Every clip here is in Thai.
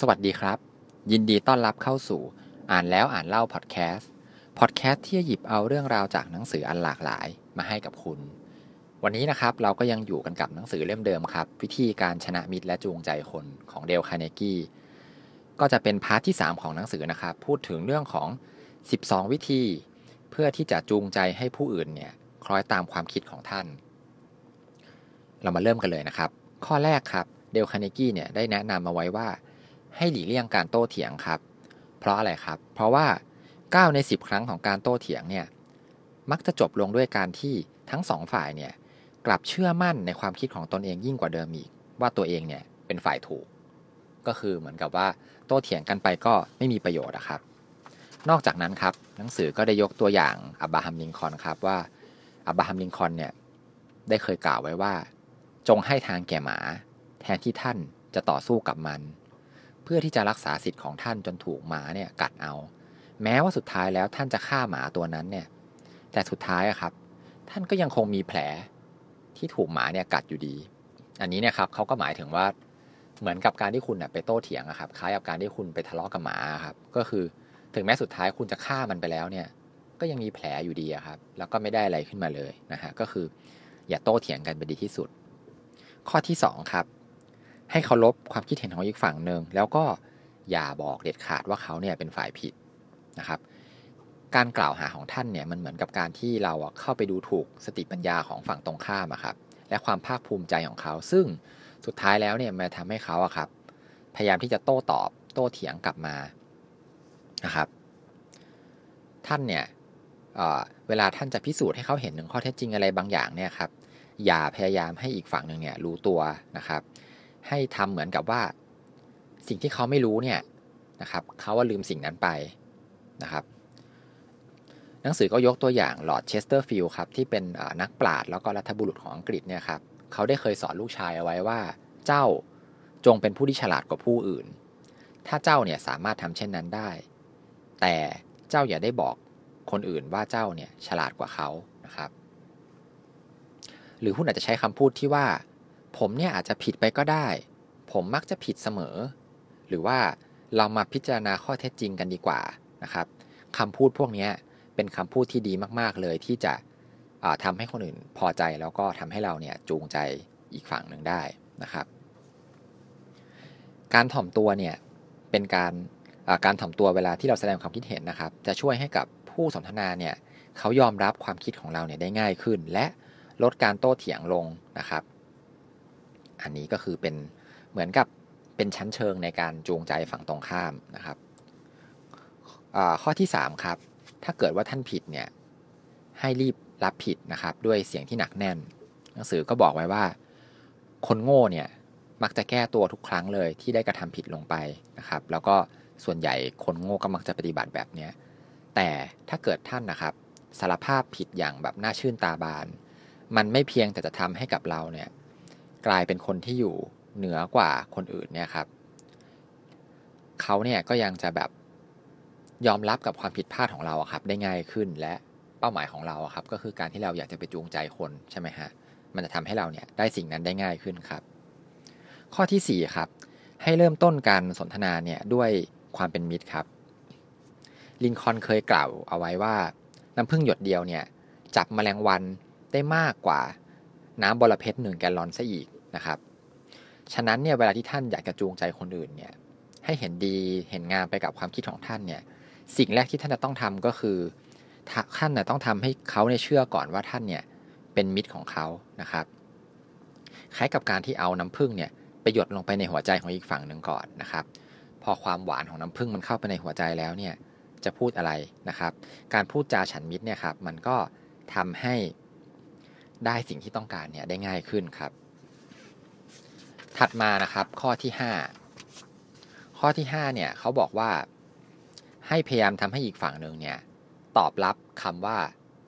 สวัสดีครับ ยินดีต้อนรับเข้าสู่ อ่านแล้วอ่านเล่าพอดแคสต์พอดแคสต์ที่จะหยิบเอาเรื่องราวจากหนังสืออันหลากหลายมาให้กับคุณ วันนี้นะครับเราก็ยังอยู่กันกับหนังสือเล่มเดิมครับ วิธีการชนะมิตรและจูงใจคนของเดลคาเนกี้ก็จะเป็น part ที่ 3 ของหนังสือนะครับ พูดถึงเรื่องของ 12 วิธี เพื่อที่จะจูงใจให้ผู้อื่นเนี่ยคล้อยตามความคิดของท่าน เรามาเริ่มกันเลยนะครับ ข้อแรกครับเดลคาเนกี้เนี่ยได้แนะนำมาไว้ว่า ให้หลีกเลี่ยงการโต้เถียงครับ เพราะอะไรครับ เพราะว่า 9 ใน 10 ครั้งของการโต้เถียงเนี่ยมักจะจบลงด้วยการที่ทั้งสองฝ่ายเนี่ยกลับเชื่อมั่นในความคิดของตนเองยิ่งกว่าเดิมอีก ว่าตัวเองเนี่ยเป็นฝ่ายถูก ก็คือเหมือนกับว่าโต้เถียงกันไปก็ไม่มีประโยชน์นะครับ นอกจากนั้นครับหนังสือก็ได้ยกตัวอย่างอับราฮัมลิงคอนครับว่าอับราฮัมลิงคอนเนี่ยได้เคยกล่าวไว้ว่า จงให้ทางแก่หมา แทนที่ท่านจะต่อสู้กับมัน เพื่อที่จะรักษาสิทธิ์ของท่านจนถูกหมาเนี่ยกัดเอา แม้ว่าสุดท้ายแล้วท่านจะฆ่าหมาตัวนั้นเนี่ย แต่สุดท้ายอะครับ ท่านก็ยังคงมีแผลที่ถูกหมาเนี่ยกัดอยู่ดี อันนี้เนี่ยครับเขาก็หมายถึงว่าเหมือนกับการที่คุณไปโต้เถียงอะครับคล้ายกับการที่คุณไปทะเลาะกับหมาครับก็คือถึงแม้สุดท้ายคุณจะฆ่ามันไปแล้วเนี่ย ก็ยังมีแผลอยู่ดีครับ แล้วก็ไม่ได้อะไรขึ้นมาเลยนะฮะก็คือ อย่าโต้เถียงกันเป็นดีที่สุด ข้อที่2ครับ ให้เคารพความคิดเห็นของอีกฝั่งหนึ่งแล้วก็อย่าบอกเด็ดขาดว่าเขาเนี่ยเป็นฝ่ายผิดนะครับ การกล่าวหาของท่านเนี่ยมันเหมือนกับการที่เราเข้าไปดูถูกสติปัญญาของฝั่งตรงข้ามครับและความภาคภูมิใจของเขา ซึ่งสุดท้ายแล้วเนี่ยมันทำให้เขาอะครับ พยายามที่จะโต้ตอบโต้เถียงกลับมานะครับ ท่านเนี่ยเวลาท่านจะพิสูจน์ให้เขาเห็นถึงข้อเท็จจริงอะไรบางอย่างเนี่ยครับอย่าพยายามให้อีกฝั่งหนึ่งเนี่ยรู้ตัวนะครับ ให้ทำเหมือนกับว่า สิ่งที่เขาไม่รู้เนี่ยนะครับเขาแค่ลืมสิ่งนั้นไปนะครับหนังสือก็ยกตัวอย่างลอร์ดเชสเตอร์ฟิลด์ครับที่เป็นนักปราชญ์แล้วก็รัฐบุรุษของอังกฤษเนี่ยครับเขาได้เคยสอนลูกชายเอาไว้ว่า เจ้าจงเป็นผู้ที่ฉลาดกว่าผู้อื่น ถ้าเจ้าเนี่ยสามารถทำเช่นนั้นได้ แต่เจ้าอย่าได้บอกคนอื่นว่าเจ้าเนี่ยฉลาดกว่าเขานะครับ หรือผู้นอาจจะใช้คำพูดที่ว่า ผมเนี่ยอาจจะผิดไปก็ได้ ผมมักจะผิดเสมอ หรือว่าเรามาพิจารณาข้อเท็จจริงกันดีกว่านะครับคำพูดพวกนี้เป็นคำพูดที่ดีมาก ๆ เลยที่จะทำให้คนอื่นพอใจแล้วก็ทำให้เราเนี่ยจูงใจอีกฝั่งหนึ่งได้นะครับ การถ่อมตัวเนี่ยเป็นการการถ่อมตัวเวลาที่เราแสดงความคิดเห็นนะครับ จะช่วยให้กับผู้สนทนาเนี่ยเขายอมรับความคิดของเราเนี่ยได้ง่ายขึ้น และลดการโต้เถียงลงนะครับ อันนี้ก็คือเป็นเหมือนกับเป็นชั้นเชิงในการจูงใจฝั่งตรงข้ามนะครับข้อที่ 3 ครับ ถ้าเกิดว่าท่านผิดเนี่ยให้รีบรับผิดนะครับด้วยเสียงที่หนักแน่น หนังสือก็บอกไว้ว่า คนโง่เนี่ยมักจะแก้ตัวทุกครั้งเลยที่ได้กระทำผิดลงไปนะครับ แล้วก็ส่วนใหญ่คนโง่ก็มักจะปฏิบัติแบบนี้แต่ถ้าเกิดท่านนะครับสารภาพผิดอย่างแบบน่าชื่นตาบาน มันไม่เพียงแต่จะทำให้กับเราเนี่ย กลายเป็นคนที่อยู่เหนือกว่าคนอื่นเนี่ยครับเขาเนี่ยก็ยังจะแบบยอมรับกับความผิดพลาดของเราครับ ได้ง่ายขึ้นและเป้าหมายของเราครับ ก็คือการที่เราอยากจะไปจูงใจคนใช่ไหมฮะมันจะทำให้เราเนี่ยได้สิ่งนั้นได้ง่ายขึ้นครับ ข้อที่4ครับ ให้เริ่มต้นการสนทนาเนี่ยด้วยความเป็นมิตรครับ ลินคอนเคยกล่าวเอาไว้ว่า น้ำพึ่งหยดเดียวเนี่ยจับมแมลงวันได้มากกว่าน้ำบอระเพ็ดหนึ่งแกลลอนซะอีก นะครับ ฉะนั้นเนี่ยเวลาที่ท่านอยากจะจูงใจคนอื่นเนี่ยให้เห็นดีเห็นงามไปกับความคิดของท่านเนี่ยสิ่งแรกที่ท่านจะต้องทำก็คือท่านน่ยต้องทำให้เขาเนี่ยเชื่อก่อนว่าท่านเนี่ยเป็นมิตรของเขานะครับคล้ายกับการที่เอาน้ำผึ้งเนี่ยไปหยดลงไปในหัวใจของอีกฝั่งหนึ่งก่อนนะครับ พอความหวานของน้ำผึ้งมันเข้าไปในหัวใจแล้วเนี่ยจะพูดอะไรนะครับ การพูดจาฉันมิตรเนี่ยครับมันก็ทำให้ได้สิ่งที่ต้องการเนี่ยได้ง่ายขึ้นครับ ถัดมานะครับข้อที่ 5 ข้อที่5เนี่ยเขาบอกว่าให้พยายามทำให้อีกฝั่งหนึ่งเนี่ยตอบรับคำว่า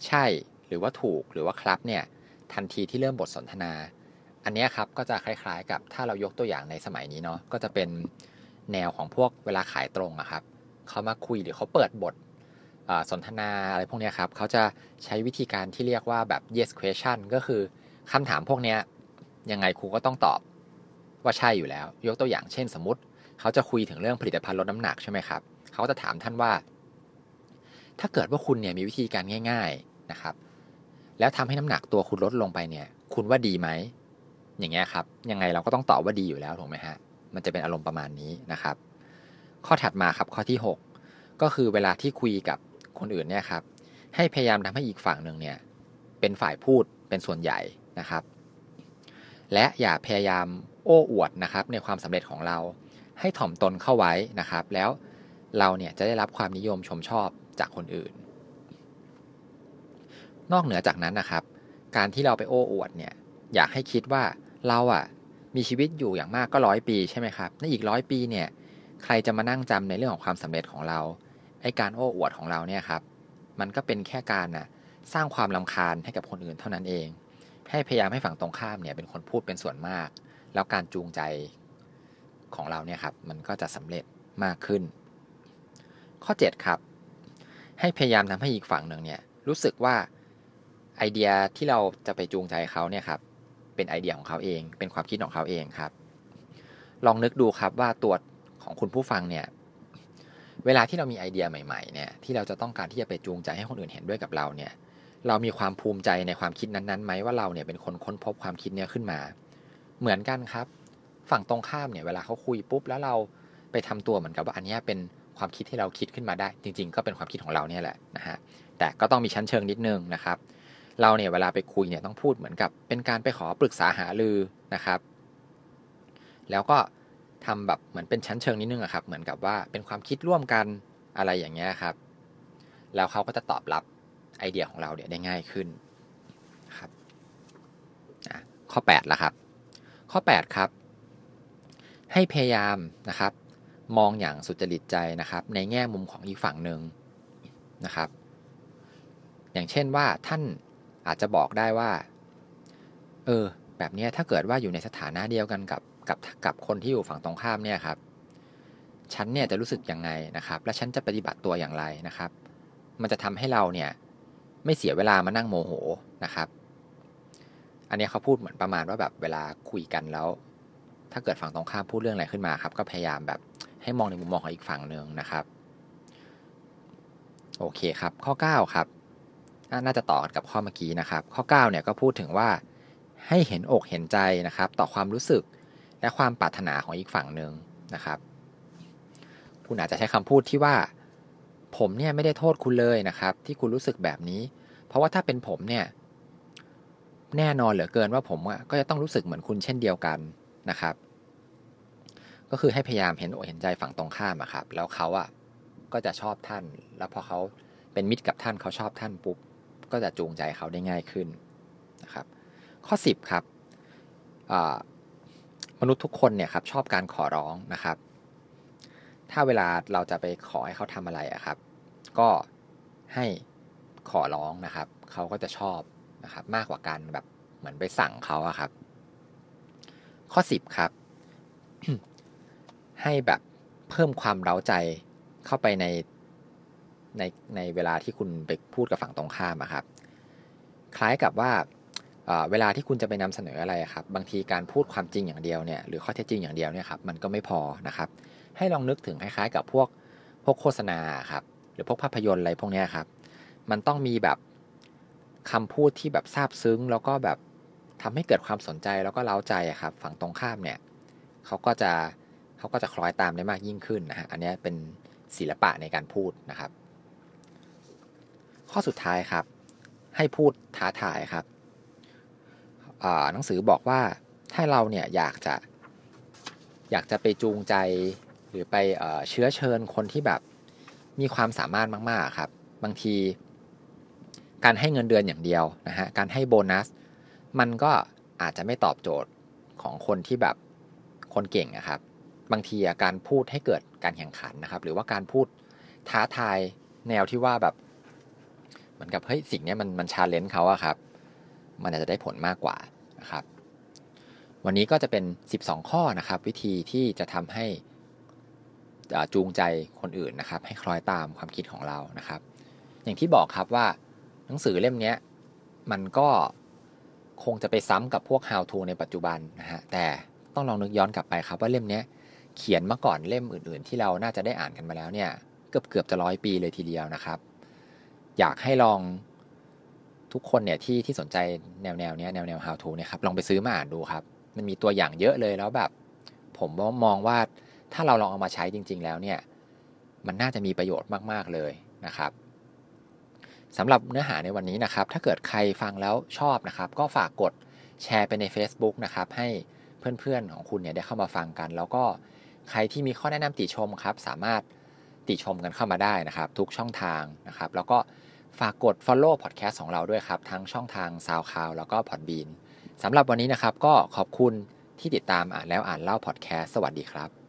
ใช่หรือว่าถูกหรือว่าครับเนี่ยทันทีที่เริ่มบทสนทนา อันนี้ครับก็จะคล้ายๆกับถ้าเรายกตัวอย่างในสมัยนี้เนาะก็จะเป็นแนวของพวกเวลาขายตรงอะครับเขามาคุยหรือเขาเปิดบทสนทนาอะไรพวกนี้ครับเขาจะใช้วิธีการที่เรียกว่าแบบ yes question ก็คือคำถามพวกนี้ยังไงครูก็ต้องตอบ ว่าใช่อยู่แล้ว ยกตัวอย่างเช่นสมมติ เขาจะคุยถึงเรื่องผลิตภัณฑ์ลดน้ำหนักใช่ไหมครับ เขาจะถามท่านว่า ถ้าเกิดว่าคุณเนี่ยมีวิธีการง่าย ๆนะครับ แล้วทำให้น้ำหนักตัวคุณลดลงไปเนี่ย คุณว่าดีไหมอย่างเงี้ยครับ ยังไงเราก็ต้องตอบว่าดีอยู่แล้วถูกไหมฮะ มันจะเป็นอารมณ์ประมาณนี้นะครับ ข้อถัดมาครับข้อที่ 6 ก็คือเวลาที่คุยกับคนอื่นเนี่ยครับ ให้พยายามทำให้อีกฝั่งหนึ่งเนี่ยเป็นฝ่ายพูดเป็นส่วนใหญ่นะครับ และอย่าพยายามโอ้อวดนะครับในความสำเร็จของเรา ให้ถ่อมตนเข้าไว้นะครับ แล้วเราเนี่ยจะได้รับความนิยมชมชอบจากคนอื่น นอกเหนือจากนั้นนะครับ การที่เราไปโอ้อวดเนี่ยอยากให้คิดว่าเราอะมีชีวิตอยู่อย่างมากก็ร้อยปีใช่ไหมครับในอีกร้อยปีเนี่ยใครจะมานั่งจำในเรื่องของความสำเร็จของเราไอการโอ้อวดของเราเนี่ยครับมันก็เป็นแค่การนะสร้างความลำคาญให้กับคนอื่นเท่านั้นเอง ให้พยายามให้ฝั่งตรงข้ามเนี่ยเป็นคนพูดเป็นส่วนมาก แล้วการจูงใจของเราเนี่ยครับมันก็จะสำเร็จมากขึ้น ข้อ 7 ครับ ให้พยายามทำให้อีกฝั่งหนึ่งเนี่ยรู้สึกว่าไอเดียที่เราจะไปจูงใจเขาเนี่ยครับเป็นไอเดียของเขาเอง เป็นความคิดของเขาเองครับ ลองนึกดูครับว่าตัวของคุณผู้ฟังเนี่ยเวลาที่เรามีไอเดียใหม่ๆเนี่ยที่เราจะต้องการที่จะไปจูงใจให้คนอื่นเห็นด้วยกับเราเนี่ย เรามีความภูมิใจในความคิดนั้นๆไหมว่าเราเนี่ยเป็นคนค้นพบความคิดเนี้ยขึ้นมา เหมือนกันครับ ฝั่งตรงข้ามเนี่ยเวลาเขาคุยปุ๊บแล้วเราไปทำตัวเหมือนกับว่าอันนี้เป็นความคิดที่เราคิดขึ้นมาได้ จริง ๆ ก็เป็นความคิดของเราเนี่ยแหละนะฮะแต่ก็ต้องมีชั้นเชิงนิดนึงนะครับ เราเนี่ยเวลาไปคุยเนี่ยต้องพูดเหมือนกับ เป็นการไปขอปรึกษาหารือนะครับ แล้วก็ทำแบบเหมือนเป็นชั้นเชิงนิดนึงอะครับ เหมือนกับว่าเป็นความคิดร่วมกันอะไรอย่างเงี้ยครับ แล้วเขาก็จะตอบรับ ไอเดียของเราเนี่ยได้ง่ายขึ้นครับข้อ8ละครับ ข้อ 8 ครับ ให้พยายามนะครับ มองอย่างสุจริตใจนะครับ ในแง่มุมของอีกฝั่งหนึ่งนะครับ อย่างเช่นว่าท่านอาจจะบอกได้ว่า เออ แบบนี้ถ้าเกิดว่าอยู่ในสถานะเดียวกันกับกับกับคนที่อยู่ฝั่งตรงข้ามเนี่ยครับ ฉันเนี่ยจะรู้สึกยังไงนะครับ และฉันจะปฏิบัติตัวอย่างไรนะครับ มันจะทำให้เราเนี่ย ไม่เสียเวลามานั่งโมโหนะครับ อันนี้เขาพูดเหมือนประมาณว่าแบบเวลาคุยกันแล้ว ถ้าเกิดฝั่งตรงข้ามพูดเรื่องอะไรขึ้นมาครับ ก็พยายามแบบให้มองในมุมมองของอีกฝั่งหนึ่งนะครับ โอเคครับ ข้อ 9 ครับ น่าจะต่อกันกับข้อเมื่อกี้นะครับ ข้อ 9 เนี่ยก็พูดถึงว่าให้เห็นอกเห็นใจนะครับ ต่อความรู้สึกและความปรารถนาของอีกฝั่งหนึ่งนะครับ คุณอาจจะใช้คำพูดที่ว่า ผมเนี่ยไม่ได้โทษคุณเลยนะครับ ที่คุณรู้สึกแบบนี้ เพราะว่าถ้าเป็นผมเนี่ย แน่นอนเหลือเกินว่าผมก็จะต้องรู้สึกเหมือนคุณเช่นเดียวกันนะครับ ก็คือให้พยายามเห็นอกเห็นใจฝั่งตรงข้ามอะครับ แล้วเขาอะก็จะชอบท่าน แล้วพอเขาเป็นมิตรกับท่านเขาชอบท่านปุ๊บก็จะจูงใจเขาได้ง่ายขึ้นนะครับ ข้อ 10 ครับมนุษย์ทุกคนเนี่ยครับชอบการขอร้องนะครับ ถ้าเวลาเราจะไปขอให้เขาทำอะไรอะครับ ก็ให้ขอร้องนะครับเขาก็จะชอบนะครับมากกว่าการแบบเหมือนไปสั่งเขาอะครับ ข้อ 10 ครับ ให้แบบเพิ่มความเร้าใจเข้าไปในในในเวลาที่คุณไปพูดกับฝั่งตรงข้ามอะครับ คล้ายกับว่าเวลาที่คุณจะไปนำเสนออะไรครับ บางทีการพูดความจริงอย่างเดียวเนี่ยหรือข้อเท็จจริงอย่างเดียวเนี่ยครับมันก็ไม่พอนะครับ ให้ลองนึกถึงคล้ายๆ กับพวกพวกโฆษณาครับ หรือพวกภาพยนตร์อะไรพวกนี้ครับ มันต้องมีแบบคำพูดที่แบบซาบซึ้ง แล้วก็แบบทำให้เกิดความสนใจแล้วก็เล้าใจครับ ฝั่งตรงข้ามเนี่ยเขาก็จะเขาก็จะคล้อยตามได้มากยิ่งขึ้นนะฮะอันนี้เป็นศิลปะในการพูดนะครับ ข้อสุดท้ายครับ ให้พูดท้าทายครับหนังสือบอกว่าถ้าเราเนี่ยอยากจะอยากจะไปจูงใจหรือไปเชื้อเชิญคนที่แบบ มีความสามารถมาก ๆ ครับ บางที การให้เงินเดือนอย่างเดียวนะฮะการให้โบนัส มันก็อาจจะไม่ตอบโจทย์ของคนที่แบบคนเก่งนะครับ บางทีการพูดให้เกิดการแข่งขันนะครับ หรือว่าการพูดท้าทายแนวที่ว่าแบบเหมือนกับเฮ้ยสิ่งนี้มันมันชาเลนจ์เขาอะครับ มันอาจจะได้ผลมากกว่านะครับ วันนี้ก็จะเป็น 12 ข้อนะครับ วิธีที่จะทำให้ จูงใจคนอื่นนะครับ ให้คล้อยตามความคิดของเรานะครับ อย่างที่บอกครับว่าหนังสือเล่มนี้มันก็คงจะไปซ้ำกับพวก how to ในปัจจุบันนะฮะแต่ต้องลองนึกย้อนกลับไปครับ ว่าเล่มนี้เขียนมาก่อนเล่มอื่น ๆ ที่เราน่าจะได้อ่านกันมาแล้วเนี่ยเกือบเกือบจะร้อยปีเลยทีเดียวนะครับ อยากให้ลองทุกคนเนี่ยที่ที่สนใจแนวแนวเนี้ยแนวแนว how to เนี่ยครับลองไปซื้อมาอ่านดูครับ มันมีตัวอย่างเยอะเลยแล้วแบบ ผมมองว่า ถ้าเราลองเอามาใช้จริง ๆ แล้วเนี่ยมันน่าจะมีประโยชน์มาก ๆ เลยนะครับสำหรับเนื้อหาในวันนี้นะครับ ถ้าเกิดใครฟังแล้วชอบนะครับ ก็ฝากกดแชร์ไปใน Facebook นะครับ ให้เพื่อนๆของคุณเนี่ยได้เข้ามาฟังกัน แล้วก็ใครที่มีข้อแนะนำติชมครับ สามารถติชมกันเข้ามาได้นะครับ ทุกช่องทางนะครับ แล้วก็ฝากกด follow podcast ของเราด้วยครับ ทั้งช่องทาง SoundCloud แล้วก็ Podbean สำหรับวันนี้นะครับ ก็ขอบคุณที่ติดตามอ่านแล้วอ่านเล่า podcast สวัสดีครับ